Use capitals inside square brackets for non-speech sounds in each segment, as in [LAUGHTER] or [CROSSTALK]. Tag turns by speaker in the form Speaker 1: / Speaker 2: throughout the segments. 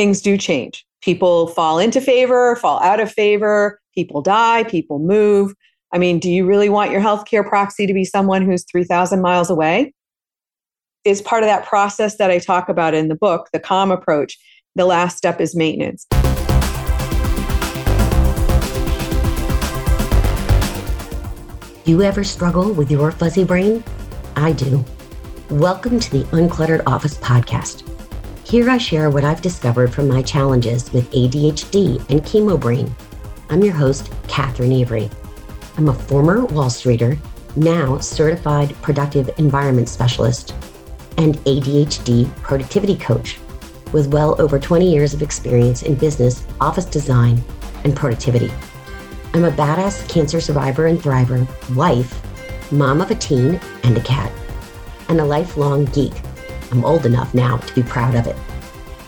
Speaker 1: things do change. People fall into favor, fall out of favor, people die, people move. I mean, do you really want your healthcare proxy to be someone who's 3,000 miles away? Is part of that process that I talk about in the book, the calm approach. The last step is maintenance.
Speaker 2: Do You ever struggle with your fuzzy brain? I do. Welcome to the Uncluttered Office podcast. Here I share what I've discovered from my challenges with ADHD and chemo brain. I'm your host, Catherine Avery. I'm a former Wall Streeter, now certified productive environment specialist, and ADHD productivity coach with well over 20 years of experience in business, office design, and productivity. I'm a badass cancer survivor and thriver, wife, mom of a teen and a cat and a lifelong geek. I'm old enough now to be proud of it.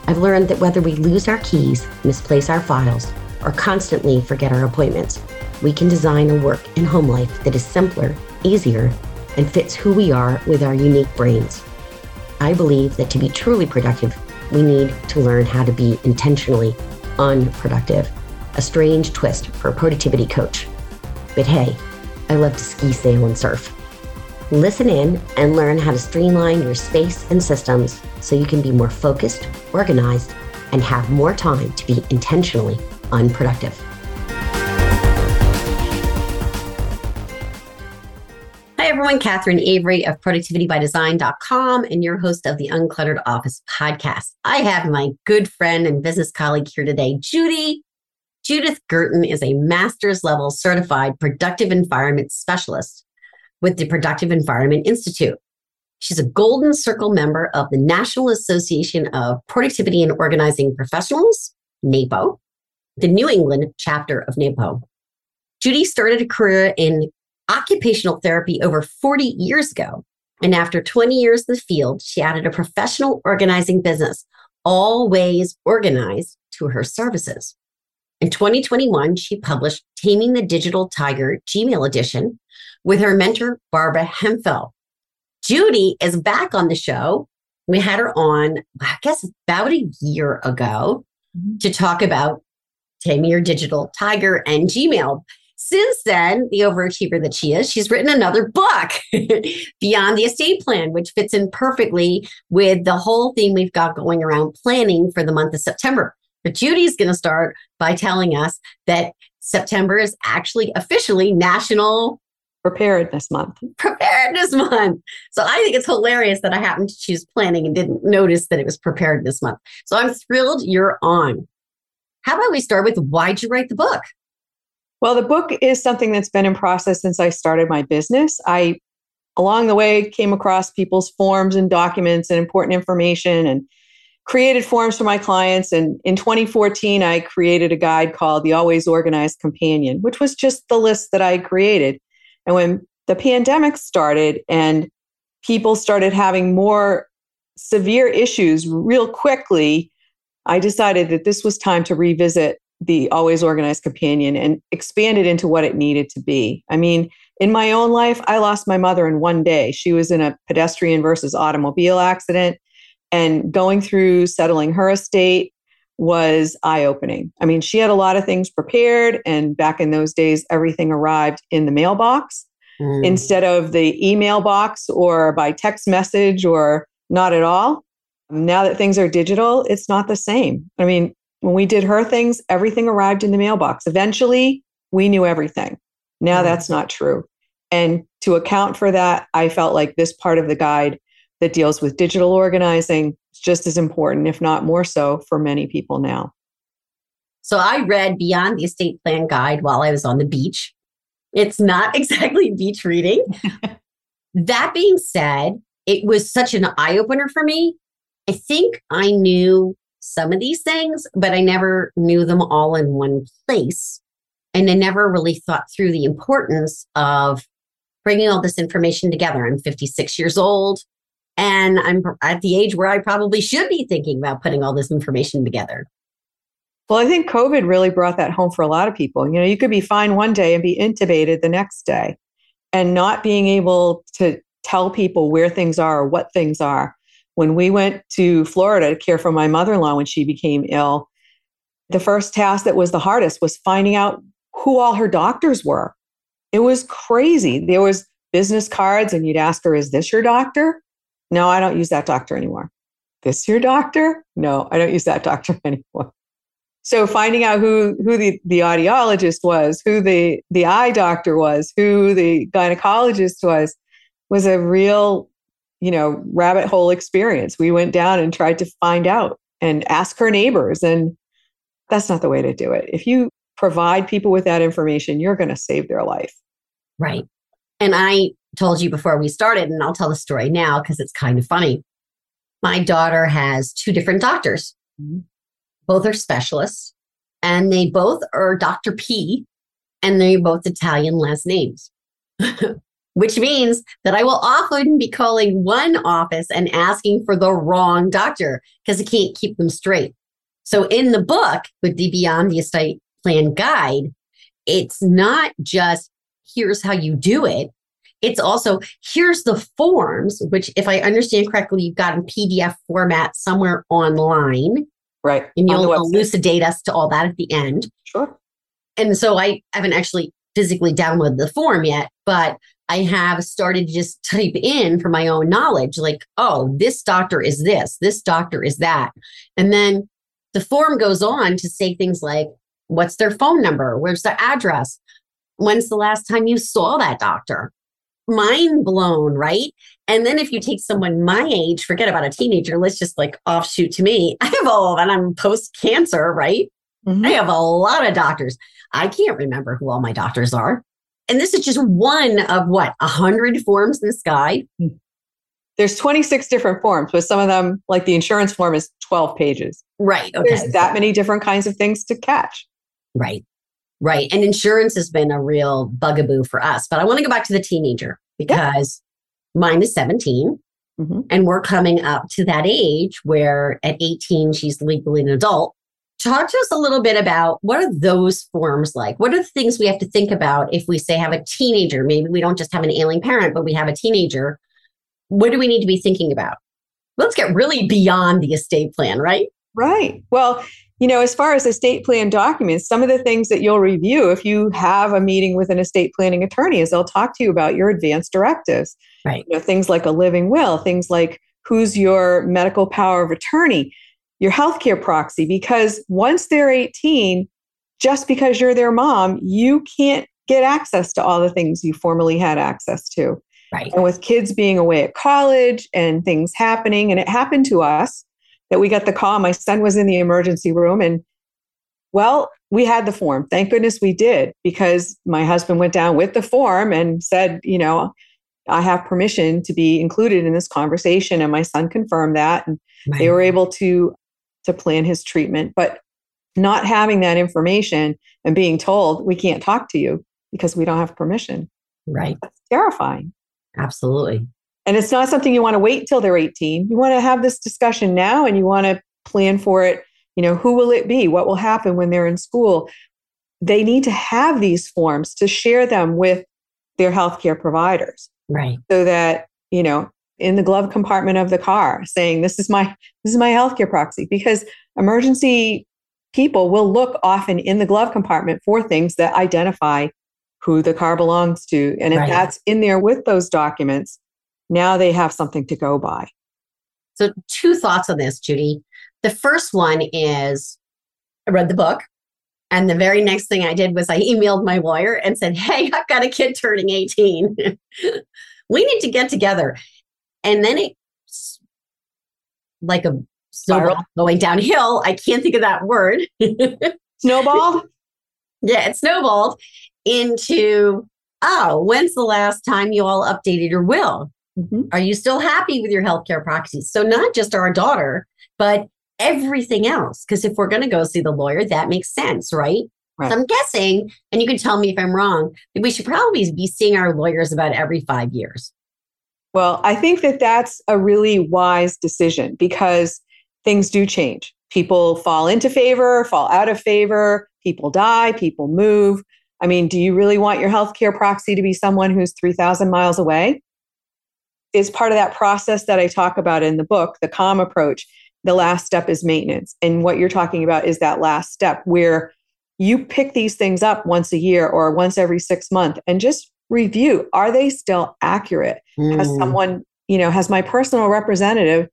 Speaker 2: I've learned that whether we lose our keys, misplace our files, or constantly forget our appointments, we can design a work and home life that is simpler, easier, and fits who we are with our unique brains. I believe that to be truly productive, we need to learn how to be intentionally unproductive, a strange twist for a productivity coach. But hey, I love to ski, sail, and surf. Listen in and learn how to streamline your space and systems so you can be more focused, organized, and have more time to be intentionally unproductive. Hi, everyone. Catherine Avery of productivitybydesign.com and your host of the Uncluttered Office podcast. I have my good friend and business colleague here today, Judy. Judith Gurton is a master's level certified productive environment specialist with the Productive Environment Institute. She's a Golden Circle member of the National Association of Productivity and Organizing Professionals, NAPO, the New England chapter of NAPO. Judy started a career in occupational therapy over 40 years ago. And after 20 years in the field, she added a professional organizing business, always organized, to her services. In 2021, she published Taming the Digital Tiger Gmail Edition, with her mentor, Barbara Hemphill. Judy is back on the show. We had her on, I guess, about a year ago mm-hmm. to talk about Taming Your Digital Tiger and Gmail. Since then, the overachiever that she is, she's written another book, [LAUGHS] Beyond the Estate Plan, which fits in perfectly with the whole theme we've got going around planning for the month of September. But Judy's going to start by telling us that September is actually officially National
Speaker 1: preparedness month.
Speaker 2: Preparedness month. So I think it's hilarious that I happened to choose planning and didn't notice that it was preparedness month. So I'm thrilled you're on. How about we start with why'd you write the book?
Speaker 1: Well, the book is something that's been in process since I started my business. I, along the way, came across people's forms and documents and important information and created forms for my clients. And in 2014, I created a guide called The Always Organized Companion, which was just the list that I created. And when the pandemic started and people started having more severe issues real quickly, I decided that this was time to revisit the Always Organized Companion and expand it into what it needed to be. I mean, in my own life, I lost my mother in one day. She was in a pedestrian versus automobile accident, and going through settling her estate was eye opening. I mean, she had a lot of things prepared, and back in those days, everything arrived in the mailbox mm. instead of the email box or by text message or not at all. Now that things are digital, it's not the same. I mean, when we did her things, everything arrived in the mailbox. Eventually, we knew everything. Now mm. that's not true. And to account for that, I felt like this part of the guide that deals with digital organizing is just as important, if not more so, for many people now.
Speaker 2: So I read Beyond the Estate Plan Guide while I was on the beach. It's not [LAUGHS] exactly beach reading. [LAUGHS] that being said, it was such an eye opener for me. I think I knew some of these things, but I never knew them all in one place. And I never really thought through the importance of bringing all this information together. I'm 56 years old. And I'm at the age where I probably should be thinking about putting all this information together.
Speaker 1: Well, I think COVID really brought that home for a lot of people. You know, you could be fine one day and be intubated the next day, and not being able to tell people where things are or what things are. when we went to Florida to care for my mother in law when she became ill, the first task that was the hardest was finding out who all her doctors were. It was crazy. There was business cards and you'd ask her, is this your doctor? No, I don't use that doctor anymore. This your doctor? No, I don't use that [LAUGHS] doctor anymore. So finding out who who the, the audiologist was, who the the eye doctor was, who the gynecologist was, was a real, you know, rabbit hole experience. We went down and tried to find out and ask her neighbors. And that's not the way to do it. If you provide people with that information, you're going to save their life.
Speaker 2: Right. And I told you before we started, and I'll tell the story now because it's kind of funny. My daughter has two different doctors. Mm-hmm. Both are specialists, and they both are Dr. P, and they're both Italian last names, [LAUGHS] which means that I will often be calling one office and asking for the wrong doctor because I can't keep them straight. So in the book with the Beyond the Estate Plan Guide, it's not just here's how you do it. It's also here's the forms, which, if I understand correctly, you've got in PDF format somewhere online.
Speaker 1: Right.
Speaker 2: And you'll elucidate us to all that at the end.
Speaker 1: Sure.
Speaker 2: And so I haven't actually physically downloaded the form yet, but I have started to just type in for my own knowledge, like, oh, this doctor is this, this doctor is that. And then the form goes on to say things like, what's their phone number? Where's their address? When's the last time you saw that doctor? Mind blown, right? And then if you take someone my age, forget about a teenager, let's just like offshoot to me. [LAUGHS] I have all, and I'm post cancer, right? Mm-hmm. I have a lot of doctors. I can't remember who all my doctors are. And this is just one of what, a hundred forms in this guide? Hmm.
Speaker 1: There's 26 different forms, but some of them, like the insurance form, is 12 pages.
Speaker 2: Right.
Speaker 1: Okay. There's that many different kinds of things to catch.
Speaker 2: Right. Right. And insurance has been a real bugaboo for us. But I want to go back to the teenager because yeah. mine is 17. Mm-hmm. And we're coming up to that age where at 18, she's legally an adult. Talk to us a little bit about what are those forms like? What are the things we have to think about if we say have a teenager? Maybe we don't just have an ailing parent, but we have a teenager. What do we need to be thinking about? Let's get really beyond the estate plan, right?
Speaker 1: Right. Well, you know, as far as estate plan documents, some of the things that you'll review if you have a meeting with an estate planning attorney is they'll talk to you about your advance directives.
Speaker 2: Right.
Speaker 1: You know, things like a living will, things like who's your medical power of attorney, your healthcare proxy, because once they're 18, just because you're their mom, you can't get access to all the things you formerly had access to.
Speaker 2: Right.
Speaker 1: And with kids being away at college and things happening, and it happened to us that we got the call. My son was in the emergency room and well, we had the form. Thank goodness we did because my husband went down with the form and said, you know, I have permission to be included in this conversation. And my son confirmed that. And right. they were able to to plan his treatment. But not having that information and being told we can't talk to you because we don't have permission.
Speaker 2: Right.
Speaker 1: That's terrifying.
Speaker 2: Absolutely.
Speaker 1: And it's not something you want to wait till they're 18. You want to have this discussion now and you want to plan for it. You know, who will it be? What will happen when they're in school? They need to have these forms to share them with their healthcare providers.
Speaker 2: Right.
Speaker 1: So that, you know, in the glove compartment of the car saying this is my this is my healthcare proxy because emergency people will look often in the glove compartment for things that identify who the car belongs to and if right. that's in there with those documents now they have something to go by.
Speaker 2: So, two thoughts on this, Judy. The first one is I read the book. And the very next thing I did was I emailed my lawyer and said, Hey, I've got a kid turning 18. [LAUGHS] we need to get together. And then it, like a snowball going downhill. I can't think of that word. [LAUGHS]
Speaker 1: snowballed?
Speaker 2: Yeah, it snowballed into, oh, when's the last time you all updated your will? Mm-hmm. Are you still happy with your healthcare proxies? So, not just our daughter, but everything else. Because if we're going to go see the lawyer, that makes sense, right? right? So I'm guessing, and you can tell me if I'm wrong, we should probably be seeing our lawyers about every five years.
Speaker 1: Well, I think that that's a really wise decision because things do change. People fall into favor, fall out of favor, people die, people move. I mean, do you really want your healthcare proxy to be someone who's 3,000 miles away? Is part of that process that I talk about in the book, the calm approach. The last step is maintenance. And what you're talking about is that last step where you pick these things up once a year or once every six months and just review are they still accurate? Mm. Has someone, you know, has my personal representative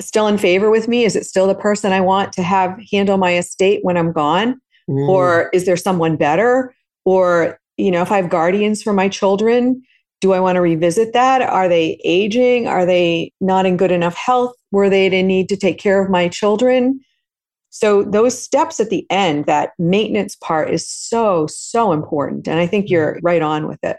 Speaker 1: still in favor with me? Is it still the person I want to have handle my estate when I'm gone? Mm. Or is there someone better? Or, you know, if I have guardians for my children, do I want to revisit that? Are they aging? Are they not in good enough health? Were they to need to take care of my children? So, those steps at the end, that maintenance part is so, so important. And I think you're mm-hmm. right on with it.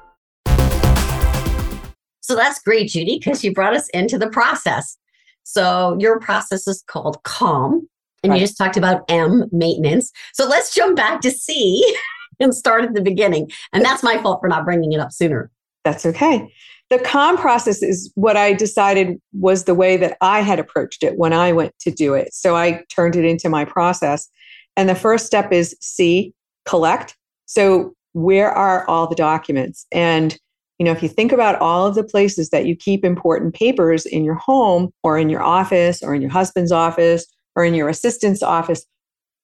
Speaker 2: So that's great, Judy, because you brought us into the process. So your process is called CALM, and right. you just talked about M, maintenance. So let's jump back to C [LAUGHS] and start at the beginning. And that's my fault for not bringing it up sooner.
Speaker 1: That's okay. The CALM process is what I decided was the way that I had approached it when I went to do it. So I turned it into my process. And the first step is C, collect. So where are all the documents? And you know, if you think about all of the places that you keep important papers in your home or in your office or in your husband's office or in your assistant's office,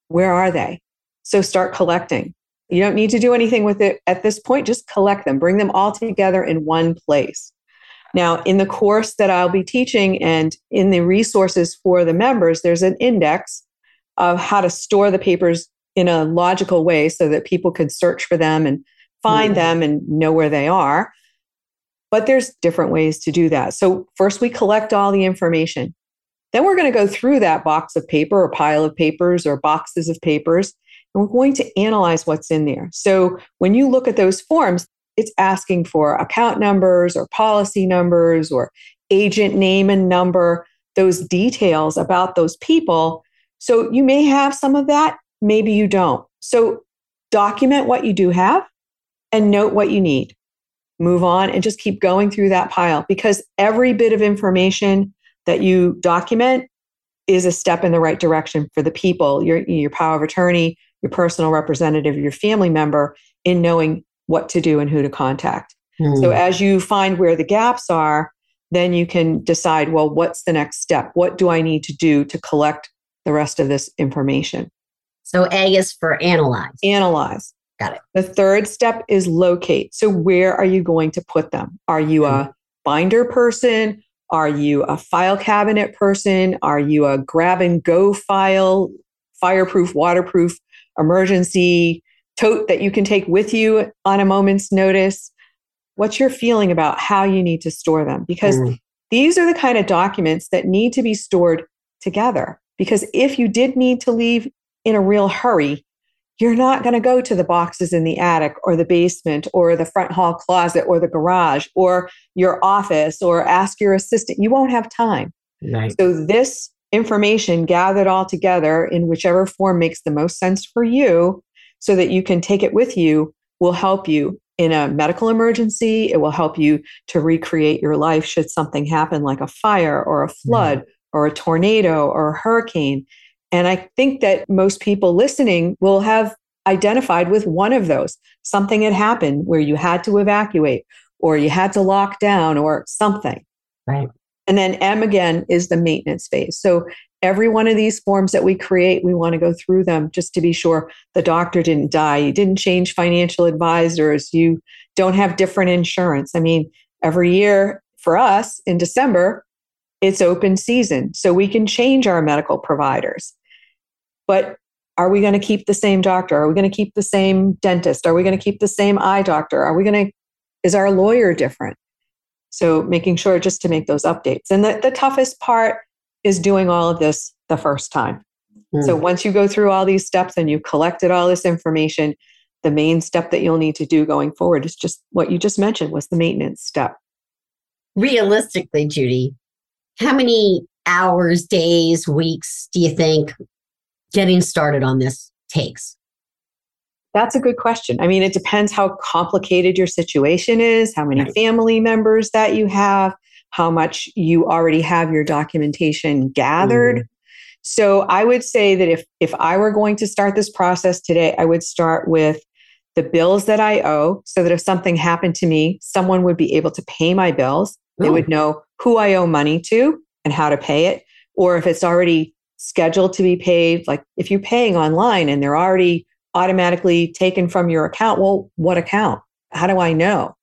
Speaker 1: where are they? So start collecting. You don't need to do anything with it at this point, just collect them, bring them all together in one place. Now, in the course that I'll be teaching and in the resources for the members, there's an index of how to store the papers in a logical way so that people could search for them and find mm-hmm. them and know where they are. But there's different ways to do that. So, first, we collect all the information. Then we're going to go through that box of paper or pile of papers or boxes of papers, and we're going to analyze what's in there. So, when you look at those forms, it's asking for account numbers or policy numbers or agent name and number, those details about those people. So, you may have some of that, maybe you don't. So, document what you do have and note what you need move on and just keep going through that pile because every bit of information that you document is a step in the right direction for the people, your, your power of attorney, your personal representative, your family member in knowing what to do and who to contact. Mm. So as you find where the gaps are, then you can decide, well, what's the next step? What do I need to do to collect the rest of this information?
Speaker 2: So A is for analyze.
Speaker 1: Analyze.
Speaker 2: Got it.
Speaker 1: The third step is locate. So, where are you going to put them? Are you a mm-hmm. binder person? Are you a file cabinet person? Are you a grab and go file, fireproof, waterproof, emergency tote that you can take with you on a moment's notice? What's your feeling about how you need to store them? Because mm. these are the kind of documents that need to be stored together. Because if you did need to leave in a real hurry, you're not going to go to the boxes in the attic or the basement or the front hall closet or the garage or your office or ask your assistant. You won't have time. Nice. So, this information gathered all together in whichever form makes the most sense for you so that you can take it with you will help you in a medical emergency. It will help you to recreate your life should something happen like a fire or a flood mm. or a tornado or a hurricane. And I think that most people listening will have identified with one of those. Something had happened where you had to evacuate or you had to lock down or something.
Speaker 2: Right.
Speaker 1: And then M again is the maintenance phase. So every one of these forms that we create, we want to go through them just to be sure the doctor didn't die, you didn't change financial advisors, you don't have different insurance. I mean, every year for us in December, it's open season. So we can change our medical providers. But are we going to keep the same doctor? Are we going to keep the same dentist? Are we going to keep the same eye doctor? Are we going to, is our lawyer different? So making sure just to make those updates. And the, the toughest part is doing all of this the first time. Mm. So once you go through all these steps and you've collected all this information, the main step that you'll need to do going forward is just what you just mentioned was the maintenance step.
Speaker 2: Realistically, Judy, how many hours, days, weeks do you think getting started on this takes?
Speaker 1: That's a good question. I mean, it depends how complicated your situation is, how many right. family members that you have, how much you already have your documentation gathered. Mm. So I would say that if if I were going to start this process today, I would start with the bills that I owe so that if something happened to me, someone would be able to pay my bills. Ooh. They would know who I owe money to and how to pay it. Or if it's already scheduled to be paid, like if you're paying online and they're already automatically taken from your account, well, what account? How do I know?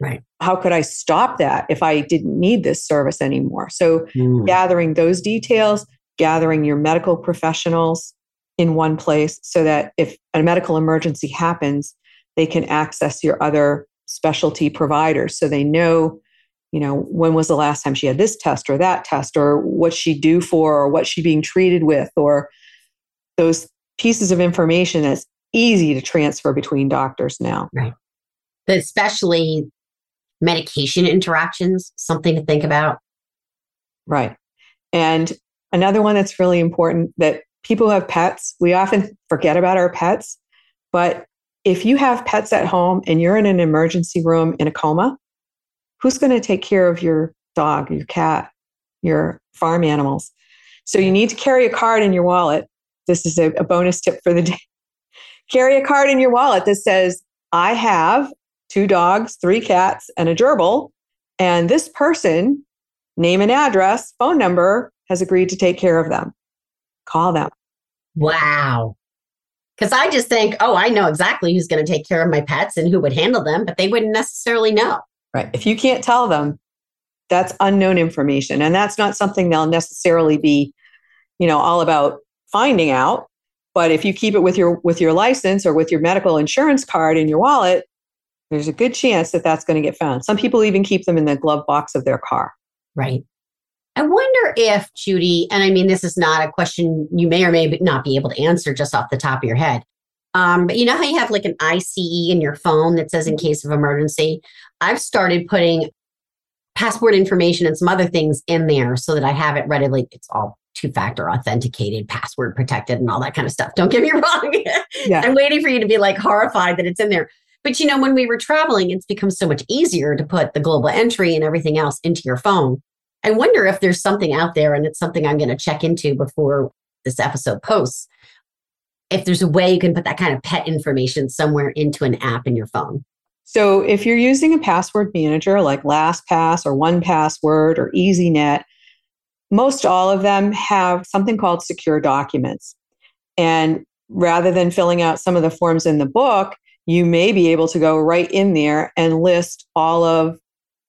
Speaker 2: Right.
Speaker 1: How could I stop that if I didn't need this service anymore? So, mm. gathering those details, gathering your medical professionals in one place so that if a medical emergency happens, they can access your other specialty providers so they know you know when was the last time she had this test or that test or what she due for or what she being treated with or those pieces of information that's easy to transfer between doctors now.
Speaker 2: Right. Especially medication interactions something to think about.
Speaker 1: Right. And another one that's really important that people who have pets we often forget about our pets but if you have pets at home and you're in an emergency room in a coma, who's going to take care of your dog, your cat, your farm animals? So you need to carry a card in your wallet. This is a, a bonus tip for the [LAUGHS] day. carry a card in your wallet that says, I have two dogs, three cats, and a gerbil. And this person, name and address, phone number, has agreed to take care of them. Call them.
Speaker 2: Wow. Because I just think, oh, I know exactly who's going to take care of my pets and who would handle them, but they wouldn't necessarily know.
Speaker 1: Right. If you can't tell them, that's unknown information. And that's not something they'll necessarily be, you know, all about finding out. But if you keep it with your with your license or with your medical insurance card in your wallet, there's a good chance that that's going to get found. Some people even keep them in the glove box of their car.
Speaker 2: Right. I wonder if, Judy, and I mean, this is not a question you may or may not be able to answer just off the top of your head. Um, but you know how you have like an ICE in your phone that says in mm-hmm. case of emergency? I've started putting passport information and some other things in there so that I have it readily. It's all two factor authenticated, password protected, and all that kind of stuff. Don't get me [LAUGHS] wrong. Yeah. I'm waiting for you to be like horrified that it's in there. But you know, when we were traveling, it's become so much easier to put the global entry and everything else into your phone. I wonder if there's something out there, and it's something I'm going to check into before this episode posts. If there's a way you can put that kind of pet information somewhere into an app in your phone.
Speaker 1: So, if you're using a password manager like LastPass or 1Password or EasyNet, most all of them have something called secure documents. And rather than filling out some of the forms in the book, you may be able to go right in there and list all of,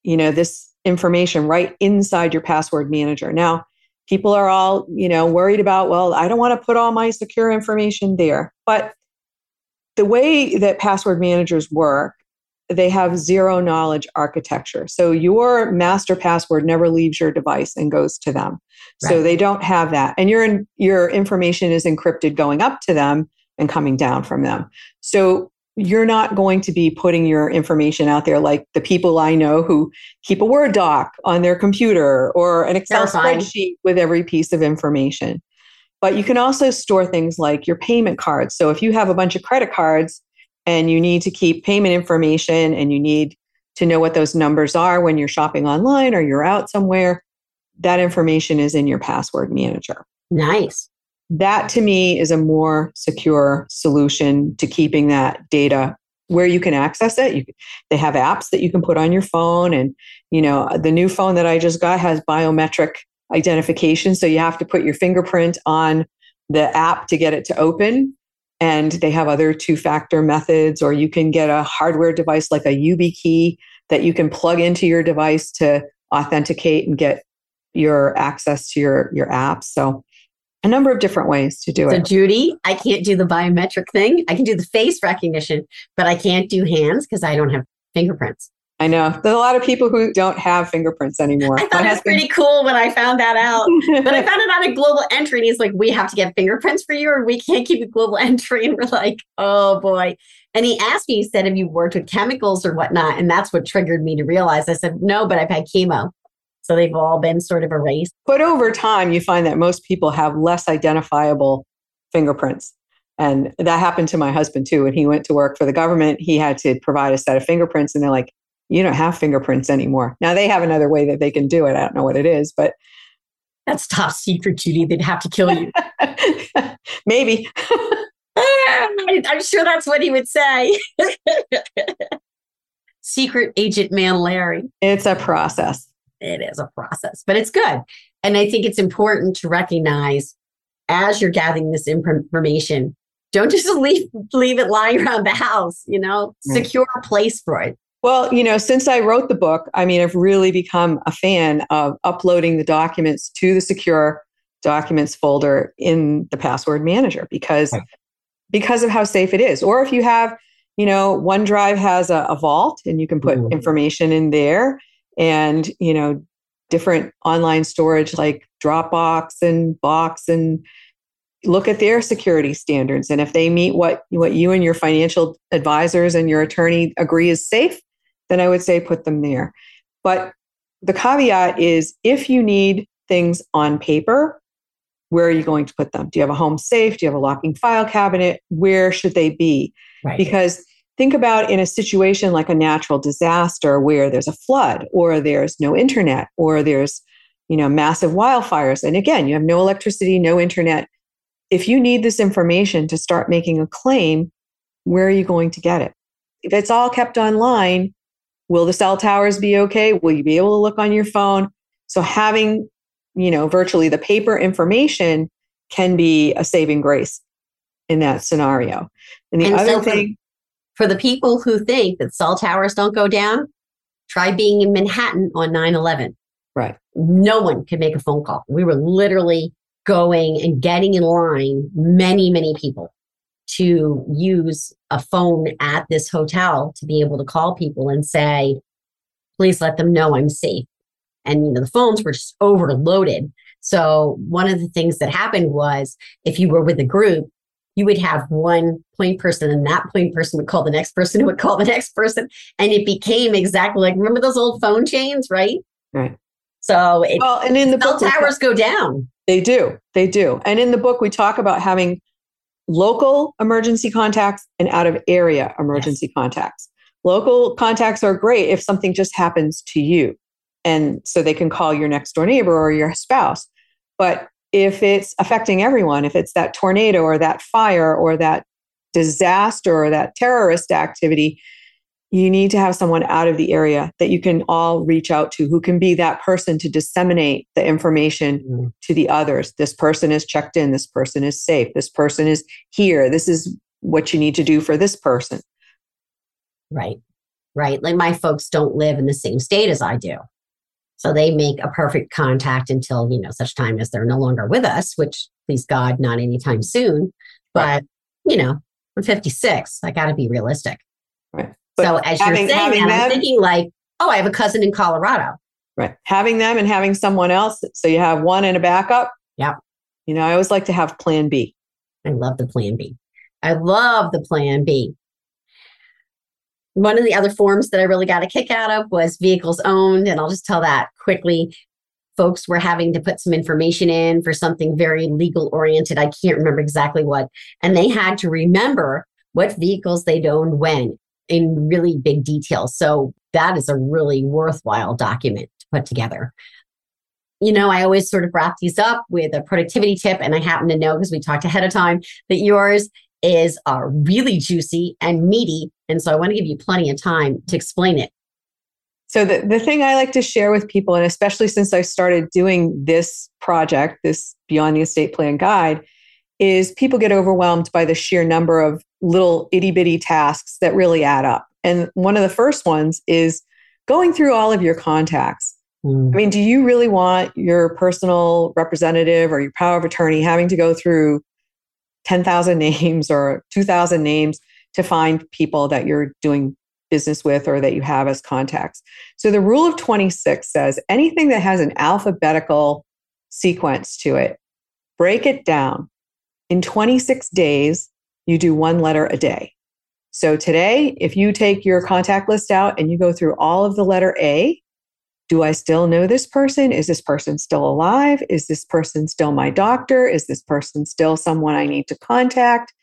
Speaker 1: you know, this information right inside your password manager. Now, people are all, you know, worried about, well, I don't want to put all my secure information there. But the way that password managers work, they have zero knowledge architecture. So your master password never leaves your device and goes to them. Right. So they don't have that. And your your information is encrypted going up to them and coming down from them. So you're not going to be putting your information out there like the people I know who keep a Word doc on their computer or an Excel spreadsheet with every piece of information. But you can also store things like your payment cards. So if you have a bunch of credit cards and you need to keep payment information and you need to know what those numbers are when you're shopping online or you're out somewhere, that information is in your password manager.
Speaker 2: Nice
Speaker 1: that to me is a more secure solution to keeping that data where you can access it. You, they have apps that you can put on your phone, and you know the new phone that I just got has biometric identification. So you have to put your fingerprint on the app to get it to open. And they have other two factor methods, or you can get a hardware device like a YubiKey that you can plug into your device to authenticate and get your access to your, your apps. So a number of different ways to do
Speaker 2: so,
Speaker 1: it.
Speaker 2: So, Judy, I can't do the biometric thing. I can do the face recognition, but I can't do hands because I don't have fingerprints.
Speaker 1: I know. There's a lot of people who don't have fingerprints anymore.
Speaker 2: I thought My it was husband... pretty cool when I found that out. [LAUGHS] but I found it on a global entry and he's like, we have to get fingerprints for you or we can't keep a global [LAUGHS] entry. And we're like, oh boy. And he asked me, he said, have you worked with chemicals or whatnot? And that's what triggered me to realize. I said, no, but I've had chemo. So they've all been sort of erased.
Speaker 1: But over time, you find that most people have less identifiable fingerprints. And that happened to my husband too. When he went to work for the government, he had to provide a set of fingerprints. And they're like, you don't have fingerprints anymore. Now they have another way that they can do it. I don't know what it is, but
Speaker 2: that's top secret, Judy. They'd have to kill you. [LAUGHS]
Speaker 1: Maybe. [LAUGHS]
Speaker 2: I'm sure that's what he would say. [LAUGHS] secret agent man Larry.
Speaker 1: It's a process.
Speaker 2: It is a process, but it's good. And I think it's important to recognize as you're gathering this information, don't just leave leave it lying around the house, you know, secure a place for it.
Speaker 1: Well, you know, since I wrote the book, I mean, I've really become a fan of uploading the documents to the secure documents folder in the password manager because because of how safe it is. Or if you have, you know, OneDrive has a, a vault and you can put mm-hmm. information in there and, you know, different online storage like Dropbox and Box and look at their security standards and if they meet what what you and your financial advisors and your attorney agree is safe then I would say put them there. But the caveat is if you need things on paper, where are you going to put them? Do you have a home safe? Do you have a locking file cabinet? Where should they be? Right. Because think about in a situation like a natural disaster where there's a flood or there's no internet or there's you know massive wildfires and again you have no electricity no internet if you need this information to start making a claim where are you going to get it if it's all kept online Will the cell towers be okay? Will you be able to look on your phone? So having, you know, virtually the paper information can be a saving grace in that scenario. And the and other so thing
Speaker 2: for, for the people who think that cell towers don't go down, try being in Manhattan on 9/11.
Speaker 1: Right.
Speaker 2: No one could make a phone call. We were literally going and getting in line, many, many people to use a phone at this hotel to be able to call people and say, please let them know I'm safe. And you know, the phones were just overloaded. So one of the things that happened was if you were with a group, you would have one point person and that point person would call the next person who would call the next person. And it became exactly like remember those old phone chains, right?
Speaker 1: Right.
Speaker 2: So it,
Speaker 1: well, and in the
Speaker 2: cell towers go down.
Speaker 1: They do. They do. And in the book, we talk about having local emergency contacts and out of area emergency yes. contacts. Local contacts are great if something just happens to you. And so they can call your next door neighbor or your spouse. But if it's affecting everyone, if it's that tornado or that fire or that disaster or that terrorist activity, you need to have someone out of the area that you can all reach out to who can be that person to disseminate the information mm. to the others. This person is checked in, this person is safe, this person is here, this is what you need to do for this person.
Speaker 2: Right, right. Like my folks don't live in the same state as I do. So they make a perfect contact until, you know, such time as they're no longer with us, which please God, not anytime soon. But, right. you know, I'm 56. I got to be realistic.
Speaker 1: Right.
Speaker 2: But so as having, you're saying that, them, I'm thinking like, oh, I have a cousin in Colorado.
Speaker 1: Right. Having them and having someone else. So you have one and a backup.
Speaker 2: Yeah.
Speaker 1: You know, I always like to have plan B.
Speaker 2: I love the plan B. I love the plan B. One of the other forms that I really got a kick out of was vehicles owned. And I'll just tell that quickly. Folks were having to put some information in for something very legal oriented. I can't remember exactly what. And they had to remember what vehicles they'd owned when in really big detail. So that is a really worthwhile document to put together. You know, I always sort of wrap these up with a productivity tip, and I happen to know because we talked ahead of time that yours is uh, really juicy and meaty. And so I want to give you plenty of time to explain it.
Speaker 1: So the, the thing I like to share with people, and especially since I started doing this project, this Beyond the Estate Plan Guide, is people get overwhelmed by the sheer number of little itty bitty tasks that really add up. And one of the first ones is going through all of your contacts. Mm. I mean, do you really want your personal representative or your power of attorney having to go through 10,000 [LAUGHS] names or 2,000 names to find people that you're doing business with or that you have as contacts. So the rule of 26 says anything that has an alphabetical sequence to it, break it down. In 26 days, you do one letter a day. So today, if you take your contact list out and you go through all of the letter A, do I still know this person? Is this person still alive? Is this person still my doctor? Is this person still someone I need to contact?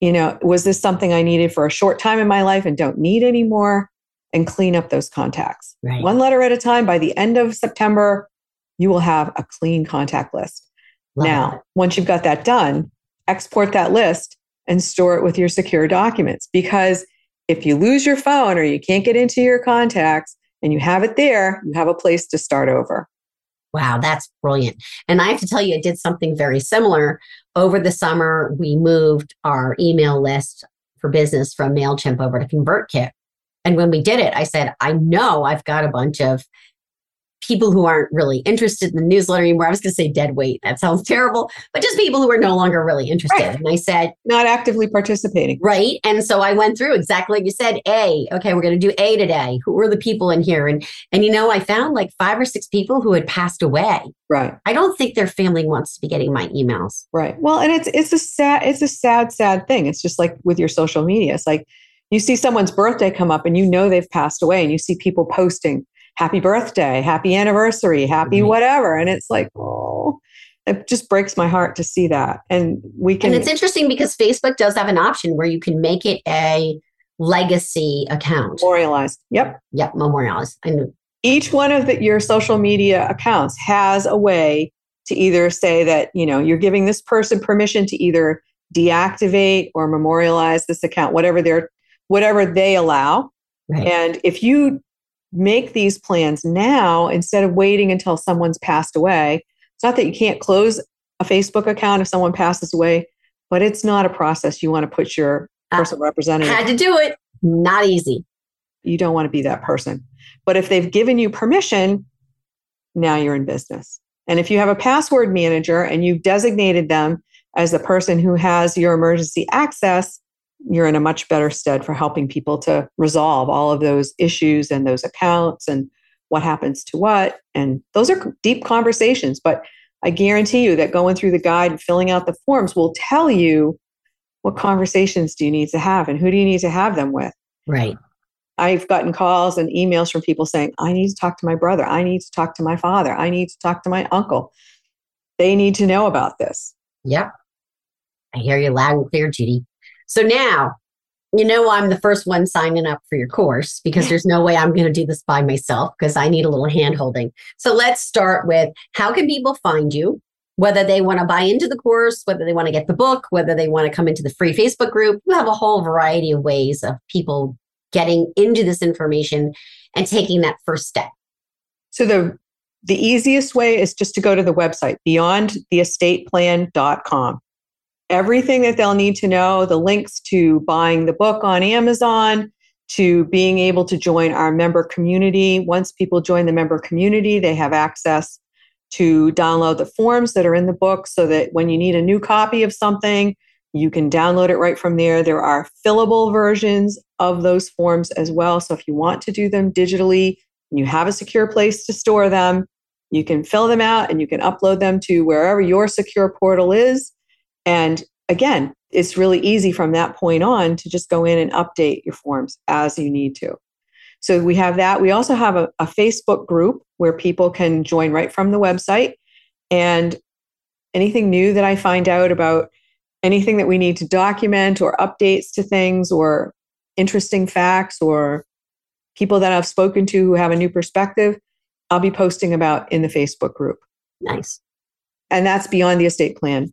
Speaker 1: you know, was this something I needed for a short time in my life and don't need anymore? And clean up those contacts. Right. One letter at a time. By the end of September, you will have a clean contact list. Love now, it. once you've got that done, export that list and store it with your secure documents. Because if you lose your phone or you can't get into your contacts and you have it there, you have a place to start over.
Speaker 2: Wow, that's brilliant. And I have to tell you, I did something very similar. Over the summer, we moved our email list for business from MailChimp over to ConvertKit. And when we did it, I said, I know I've got a bunch of people who aren't really interested in the newsletter anymore. I was going to say dead weight. That sounds terrible, but just people who are no longer really interested. Right. And I said,
Speaker 1: not actively participating.
Speaker 2: Right. And so I went through exactly like you said, A, okay, we're going to do A today. Who are the people in here? And, and you know, I found like five or six people who had passed away.
Speaker 1: Right.
Speaker 2: I don't think their family wants to be getting my emails.
Speaker 1: Right. Well, and it's, it's a sad, it's a sad, sad thing. It's just like with your social media. It's like, you see someone's birthday come up and you know they've passed away and you see people posting happy birthday, happy anniversary, happy mm-hmm. whatever. And it's like, oh, it just breaks my heart to see that. And we can.
Speaker 2: And it's interesting because Facebook does have an option where you can make it a legacy account.
Speaker 1: Memorialized. Yep.
Speaker 2: Yep. Memorialized. And
Speaker 1: each one of the, your social media accounts has a way to either say that, you know, you're giving this person permission to either deactivate or memorialize this account, whatever they're, whatever they allow. Right. And if you make these plans now instead of waiting until someone's passed away. It's not that you can't close a Facebook account if someone passes away, but it's not a process you want to put your uh, personal representative.
Speaker 2: Had to do it. Not easy.
Speaker 1: You don't want to be that person. But if they've given you permission, now you're in business. And if you have a password manager and you've designated them as the person who has your emergency access, you're in a much better stead for helping people to resolve all of those issues and those accounts and what happens to what. And those are deep conversations. But I guarantee you that going through the guide and filling out the forms will tell you what conversations do you need to have and who do you need to have them with.
Speaker 2: Right.
Speaker 1: I've gotten calls and emails from people saying, I need to talk to my brother. I need to talk to my father. I need to talk to my uncle. They need to know about this.
Speaker 2: Yep. I hear you loud and clear, Judy. So now, you know, I'm the first one signing up for your course because there's no way I'm going to do this by myself because I need a little hand holding. So let's start with how can people find you? Whether they want to buy into the course, whether they want to get the book, whether they want to come into the free Facebook group, you have a whole variety of ways of people getting into this information and taking that first step.
Speaker 1: So the the easiest way is just to go to the website beyondtheestateplan.com everything that they'll need to know the links to buying the book on Amazon, to being able to join our member community. Once people join the member community, they have access to download the forms that are in the book so that when you need a new copy of something, you can download it right from there. There are fillable versions of those forms as well. So if you want to do them digitally and you have a secure place to store them, you can fill them out and you can upload them to wherever your secure portal is. And again, it's really easy from that point on to just go in and update your forms as you need to. So we have that. We also have a, a Facebook group where people can join right from the website. And anything new that I find out about anything that we need to document or updates to things or interesting facts or people that I've spoken to who have a new perspective, I'll be posting about in the Facebook group.
Speaker 2: Nice.
Speaker 1: And that's beyond the estate plan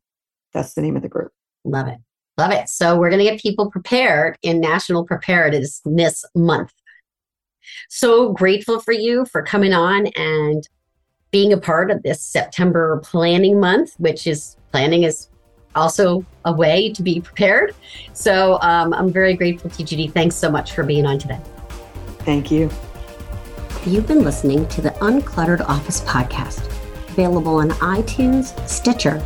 Speaker 1: that's the name of the group.
Speaker 2: Love it. Love it. So we're going to get people prepared in National Preparedness Month. So grateful for you for coming on and being a part of this September planning month, which is planning is also a way to be prepared. So um, I'm very grateful to Judy. Thanks so much for being on today.
Speaker 1: Thank you.
Speaker 2: You've been listening to the Uncluttered Office podcast, available on iTunes, Stitcher,